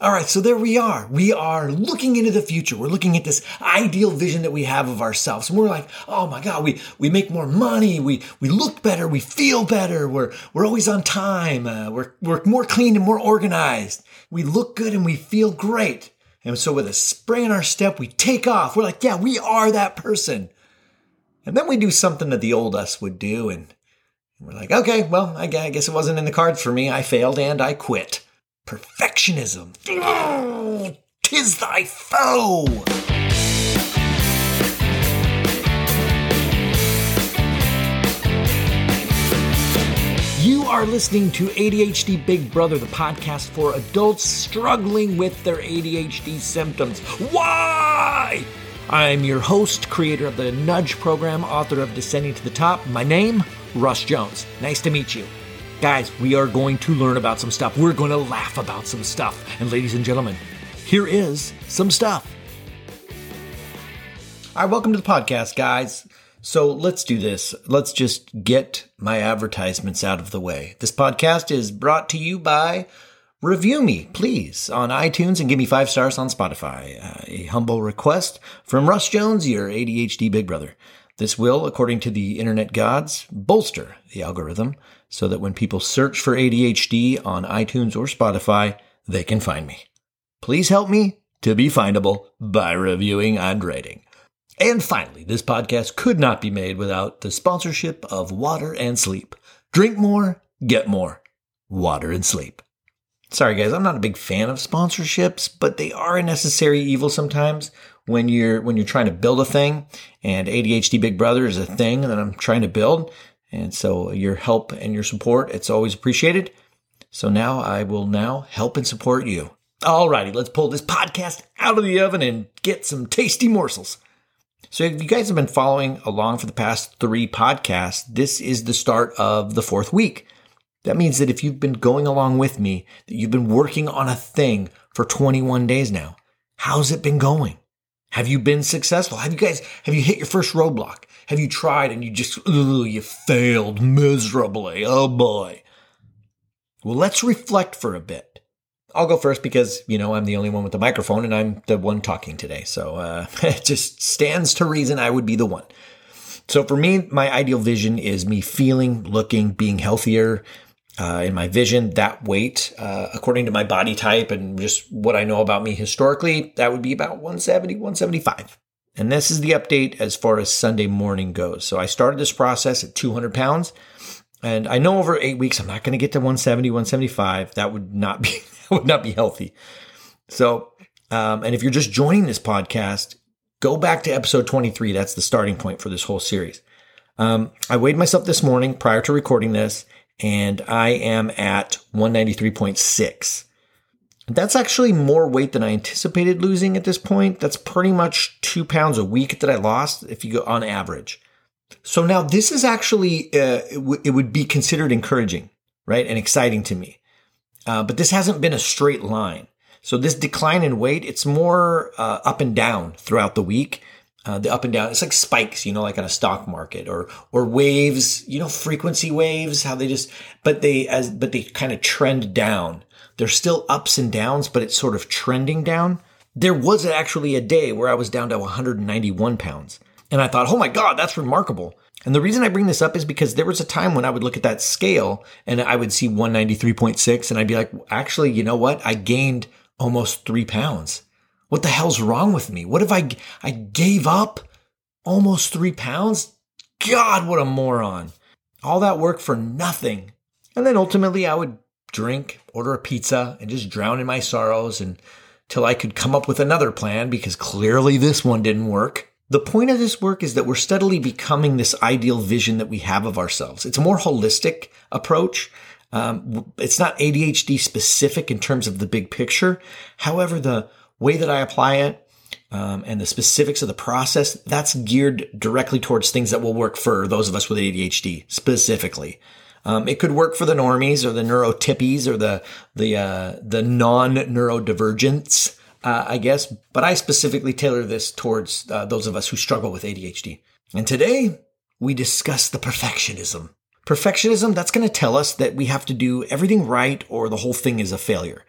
All right, so there we are. We are looking into the future. We're looking at this ideal vision that we have of ourselves. And we're like, oh my God, we, we make more money. We, we look better. We feel better. We're, we're always on time. Uh, we're, we're more clean and more organized. We look good and we feel great. And so with a spring in our step, we take off. We're like, yeah, we are that person. And then we do something that the old us would do. And we're like, okay, well, I guess it wasn't in the cards for me. I failed and I quit perfectionism. Tis thy foe. You are listening to ADHD Big Brother, the podcast for adults struggling with their ADHD symptoms. Why? I'm your host, creator of the Nudge program, author of Descending to the Top. My name, Russ Jones. Nice to meet you. Guys, we are going to learn about some stuff. We're going to laugh about some stuff. And ladies and gentlemen, here is some stuff. All right, welcome to the podcast, guys. So let's do this. Let's just get my advertisements out of the way. This podcast is brought to you by Review Me, please, on iTunes and give me five stars on Spotify. Uh, a humble request from Russ Jones, your ADHD big brother. This will, according to the internet gods, bolster the algorithm so that when people search for ADHD on iTunes or Spotify, they can find me. Please help me to be findable by reviewing and rating. And finally, this podcast could not be made without the sponsorship of Water and Sleep. Drink more, get more. Water and Sleep. Sorry guys, I'm not a big fan of sponsorships, but they are a necessary evil sometimes when you're when you're trying to build a thing and ADHD Big Brother is a thing that I'm trying to build and so your help and your support, it's always appreciated. So now I will now help and support you. Alrighty, let's pull this podcast out of the oven and get some tasty morsels. So if you guys have been following along for the past three podcasts, this is the start of the fourth week. That means that if you've been going along with me, that you've been working on a thing for 21 days now. How's it been going? Have you been successful? Have you guys, have you hit your first roadblock? Have you tried and you just, ugh, you failed miserably? Oh boy. Well, let's reflect for a bit. I'll go first because, you know, I'm the only one with the microphone and I'm the one talking today. So uh, it just stands to reason I would be the one. So for me, my ideal vision is me feeling, looking, being healthier, uh, in my vision, that weight, uh, according to my body type and just what I know about me historically, that would be about 170, 175. And this is the update as far as Sunday morning goes. So I started this process at 200 pounds. And I know over eight weeks, I'm not going to get to 170, 175. That would not be, that would not be healthy. So, um, and if you're just joining this podcast, go back to episode 23. That's the starting point for this whole series. Um, I weighed myself this morning prior to recording this, and I am at 193.6. That's actually more weight than I anticipated losing at this point. That's pretty much two pounds a week that I lost if you go on average. So now this is actually, uh, it, w- it, would be considered encouraging, right? And exciting to me. Uh, but this hasn't been a straight line. So this decline in weight, it's more uh, up and down throughout the week. Uh, the up and down, it's like spikes, you know, like on a stock market or, or waves, you know, frequency waves, how they just, but they, as, but they kind of trend down there's still ups and downs, but it's sort of trending down. There was actually a day where I was down to 191 pounds. And I thought, oh my God, that's remarkable. And the reason I bring this up is because there was a time when I would look at that scale and I would see 193.6 and I'd be like, actually, you know what? I gained almost three pounds. What the hell's wrong with me? What if I, I gave up almost three pounds? God, what a moron. All that work for nothing. And then ultimately I would drink, order a pizza, and just drown in my sorrows until I could come up with another plan because clearly this one didn't work. The point of this work is that we're steadily becoming this ideal vision that we have of ourselves. It's a more holistic approach. Um, it's not ADHD specific in terms of the big picture. However, the way that I apply it um, and the specifics of the process, that's geared directly towards things that will work for those of us with ADHD specifically. Um, it could work for the normies or the neurotippies or the the uh, the non neurodivergents, uh, I guess. But I specifically tailor this towards uh, those of us who struggle with ADHD. And today we discuss the perfectionism. Perfectionism that's going to tell us that we have to do everything right or the whole thing is a failure.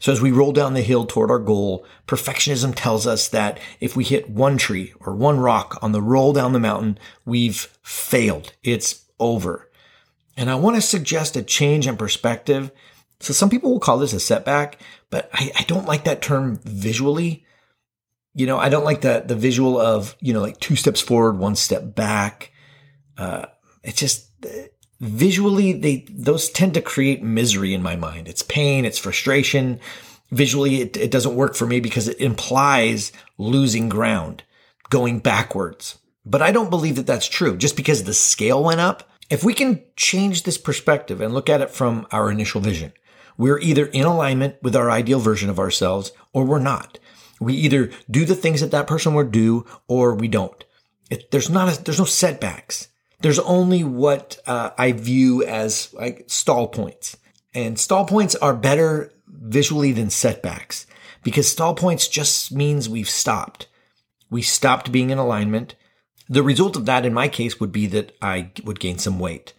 So as we roll down the hill toward our goal, perfectionism tells us that if we hit one tree or one rock on the roll down the mountain, we've failed. It's over. And I want to suggest a change in perspective. So some people will call this a setback, but I, I don't like that term visually. You know, I don't like the, the visual of, you know, like two steps forward, one step back. Uh, it's just visually, they, those tend to create misery in my mind. It's pain, it's frustration. Visually, it, it doesn't work for me because it implies losing ground, going backwards. But I don't believe that that's true. Just because the scale went up, if we can change this perspective and look at it from our initial vision, we're either in alignment with our ideal version of ourselves or we're not. We either do the things that that person would do or we don't. It, there's not a, there's no setbacks. There's only what uh, I view as like stall points. And stall points are better visually than setbacks because stall points just means we've stopped. We stopped being in alignment. The result of that in my case would be that I would gain some weight.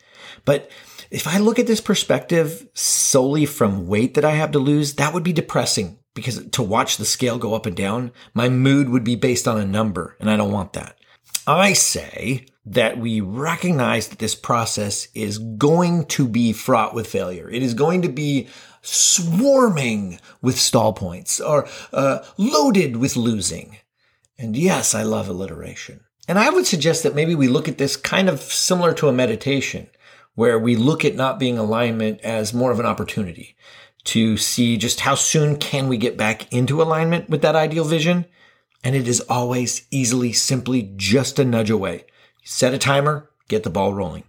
But if I look at this perspective solely from weight that I have to lose, that would be depressing because to watch the scale go up and down, my mood would be based on a number and I don't want that. I say that we recognize that this process is going to be fraught with failure. It is going to be swarming with stall points or uh, loaded with losing. And yes, I love alliteration. And I would suggest that maybe we look at this kind of similar to a meditation where we look at not being alignment as more of an opportunity to see just how soon can we get back into alignment with that ideal vision. And it is always easily, simply just a nudge away. Set a timer, get the ball rolling.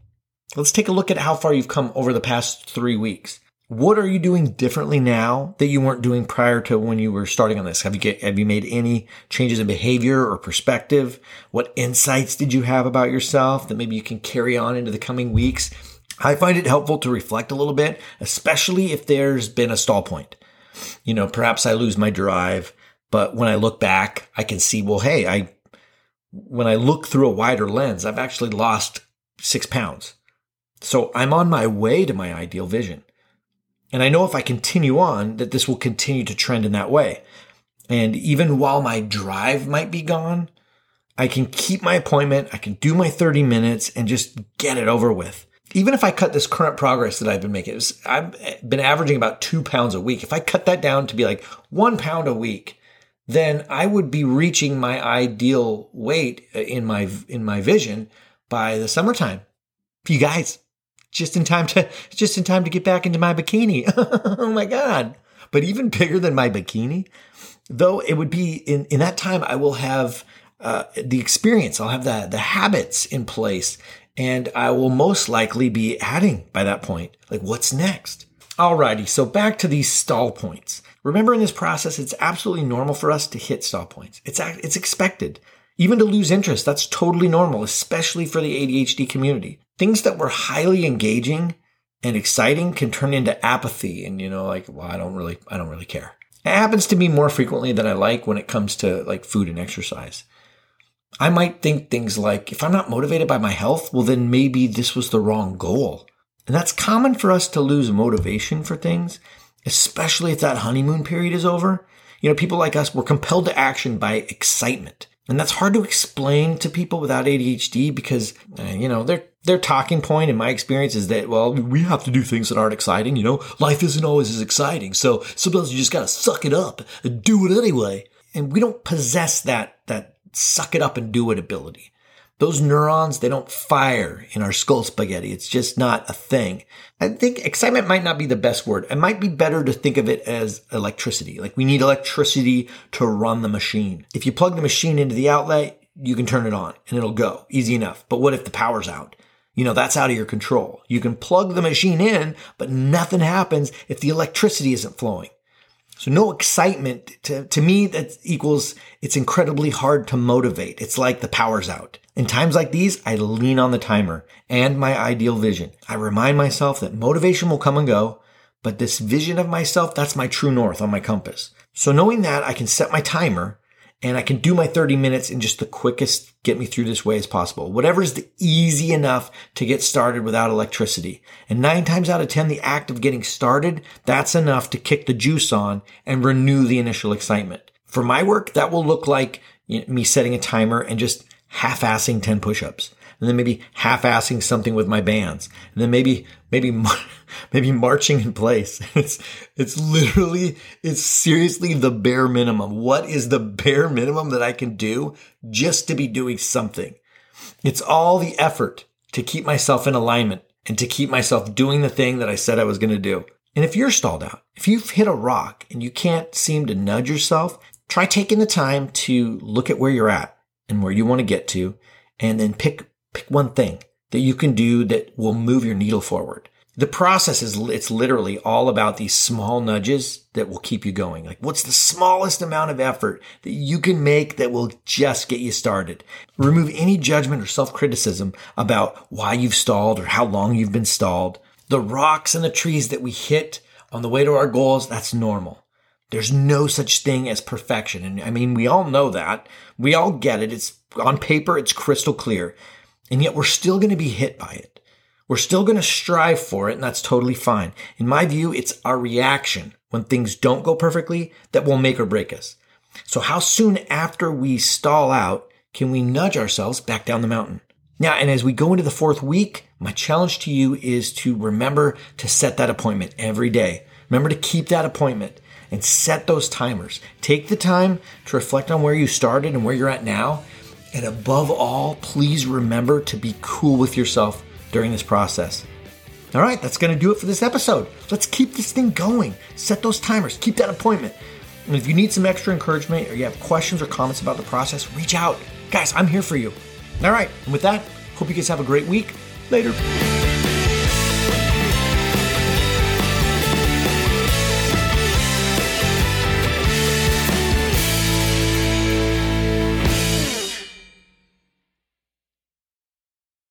Let's take a look at how far you've come over the past three weeks. What are you doing differently now that you weren't doing prior to when you were starting on this? Have you get, have you made any changes in behavior or perspective? What insights did you have about yourself that maybe you can carry on into the coming weeks? I find it helpful to reflect a little bit, especially if there's been a stall point. You know, perhaps I lose my drive, but when I look back, I can see, well, hey, I, when I look through a wider lens, I've actually lost six pounds. So I'm on my way to my ideal vision. And I know if I continue on that this will continue to trend in that way. And even while my drive might be gone, I can keep my appointment. I can do my 30 minutes and just get it over with. Even if I cut this current progress that I've been making, I've been averaging about two pounds a week. If I cut that down to be like one pound a week, then I would be reaching my ideal weight in my, in my vision by the summertime. You guys, just in time to just in time to get back into my bikini. oh my god. But even bigger than my bikini, though it would be in in that time I will have uh, the experience, I'll have the the habits in place and I will most likely be adding by that point. Like what's next? Alrighty, so back to these stall points. Remember in this process, it's absolutely normal for us to hit stall points. It's, it's expected. Even to lose interest, that's totally normal, especially for the ADHD community. Things that were highly engaging and exciting can turn into apathy and, you know, like, well, I don't really, I don't really care. It happens to me more frequently than I like when it comes to like food and exercise. I might think things like, if I'm not motivated by my health, well, then maybe this was the wrong goal. And that's common for us to lose motivation for things, especially if that honeymoon period is over. You know, people like us, we're compelled to action by excitement. And that's hard to explain to people without ADHD because, uh, you know, their, their talking point in my experience is that, well, we have to do things that aren't exciting. You know, life isn't always as exciting. So sometimes you just got to suck it up and do it anyway. And we don't possess that, that suck it up and do it ability. Those neurons, they don't fire in our skull spaghetti. It's just not a thing. I think excitement might not be the best word. It might be better to think of it as electricity. Like we need electricity to run the machine. If you plug the machine into the outlet, you can turn it on and it'll go easy enough. But what if the power's out? You know, that's out of your control. You can plug the machine in, but nothing happens if the electricity isn't flowing. So no excitement to, to me that equals it's incredibly hard to motivate. It's like the power's out. In times like these, I lean on the timer and my ideal vision. I remind myself that motivation will come and go, but this vision of myself, that's my true north on my compass. So knowing that I can set my timer and I can do my 30 minutes in just the quickest get me through this way as possible. Whatever is the easy enough to get started without electricity. And nine times out of 10, the act of getting started, that's enough to kick the juice on and renew the initial excitement. For my work, that will look like me setting a timer and just half-assing 10 push-ups and then maybe half-assing something with my bands, and then maybe maybe maybe marching in place. It's it's literally it's seriously the bare minimum. What is the bare minimum that I can do just to be doing something? It's all the effort to keep myself in alignment and to keep myself doing the thing that I said I was going to do. And if you're stalled out, if you've hit a rock and you can't seem to nudge yourself, try taking the time to look at where you're at and where you want to get to and then pick Pick one thing that you can do that will move your needle forward. The process is, it's literally all about these small nudges that will keep you going. Like what's the smallest amount of effort that you can make that will just get you started? Remove any judgment or self-criticism about why you've stalled or how long you've been stalled. The rocks and the trees that we hit on the way to our goals, that's normal. There's no such thing as perfection. And I mean, we all know that. We all get it. It's on paper, it's crystal clear. And yet we're still going to be hit by it. We're still going to strive for it, and that's totally fine. In my view, it's our reaction when things don't go perfectly that will make or break us. So how soon after we stall out can we nudge ourselves back down the mountain? Now, and as we go into the fourth week, my challenge to you is to remember to set that appointment every day. Remember to keep that appointment and set those timers. Take the time to reflect on where you started and where you're at now and above all, please remember to be cool with yourself during this process. All right, that's going to do it for this episode. Let's keep this thing going. Set those timers, keep that appointment. And if you need some extra encouragement or you have questions or comments about the process, reach out. Guys, I'm here for you. All right, and with that, hope you guys have a great week. Later.